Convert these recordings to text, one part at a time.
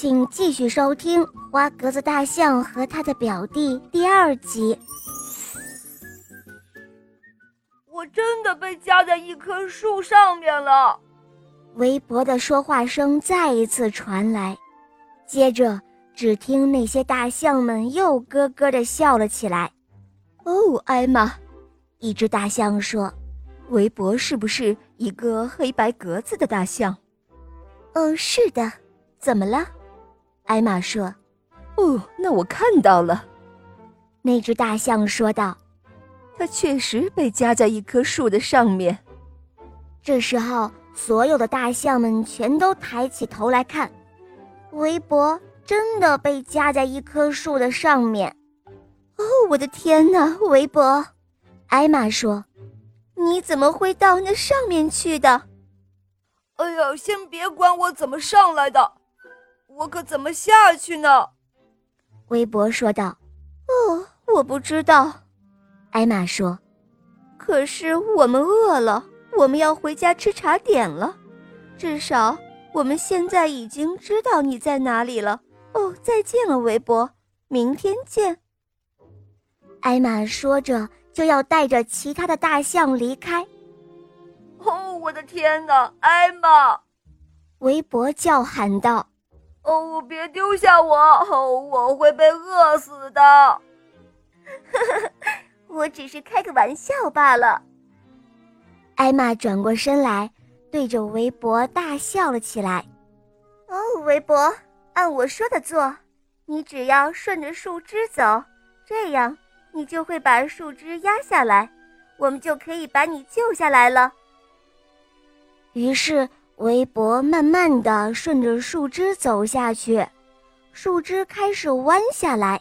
请继续收听《花格子大象和他的表弟》第二集。我真的被夹在一棵树上面了。围脖的说话声再一次传来，接着只听那些大象们又咯咯的笑了起来。哦，艾玛，一只大象说：“围脖是不是一个黑白格子的大象？”“嗯，是的。”“怎么了？”艾玛说：“哦，那我看到了。”那只大象说道：“它确实被夹在一棵树的上面。”这时候，所有的大象们全都抬起头来看，围脖真的被夹在一棵树的上面。哦，我的天哪，围脖！艾玛说：“你怎么会到那上面去的？”哎呀，先别管我怎么上来的。我可怎么下去呢？微博说道。“哦，我不知道。”艾玛说。“可是我们饿了，我们要回家吃茶点了。至少我们现在已经知道你在哪里了。”哦，再见了，微博，明天见。艾玛说着，就要带着其他的大象离开。哦，我的天哪，艾玛！微博叫喊道。哦，别丢下我！我会被饿死的。我只是开个玩笑罢了。艾玛转过身来，对着围脖大笑了起来。哦，围脖，按我说的做，你只要顺着树枝走，这样你就会把树枝压下来，我们就可以把你救下来了。于是。围脖慢慢地顺着树枝走下去，树枝开始弯下来。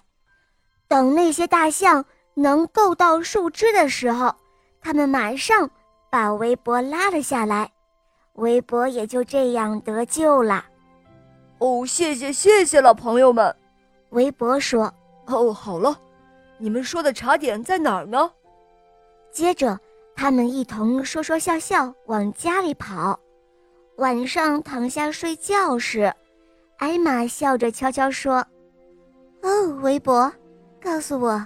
等那些大象能够到树枝的时候，他们马上把围脖拉了下来，围脖也就这样得救了。哦，谢谢谢谢了，朋友们。围脖说：“哦，好了，你们说的茶点在哪儿呢？”接着，他们一同说说笑笑往家里跑。晚上躺下睡觉时，艾玛笑着悄悄说：“哦，围脖，告诉我，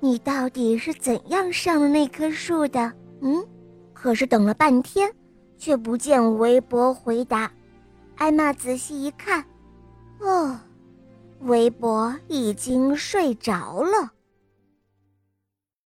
你到底是怎样上了那棵树的？”嗯，可是等了半天，却不见围脖回答。艾玛仔细一看，哦，围脖已经睡着了。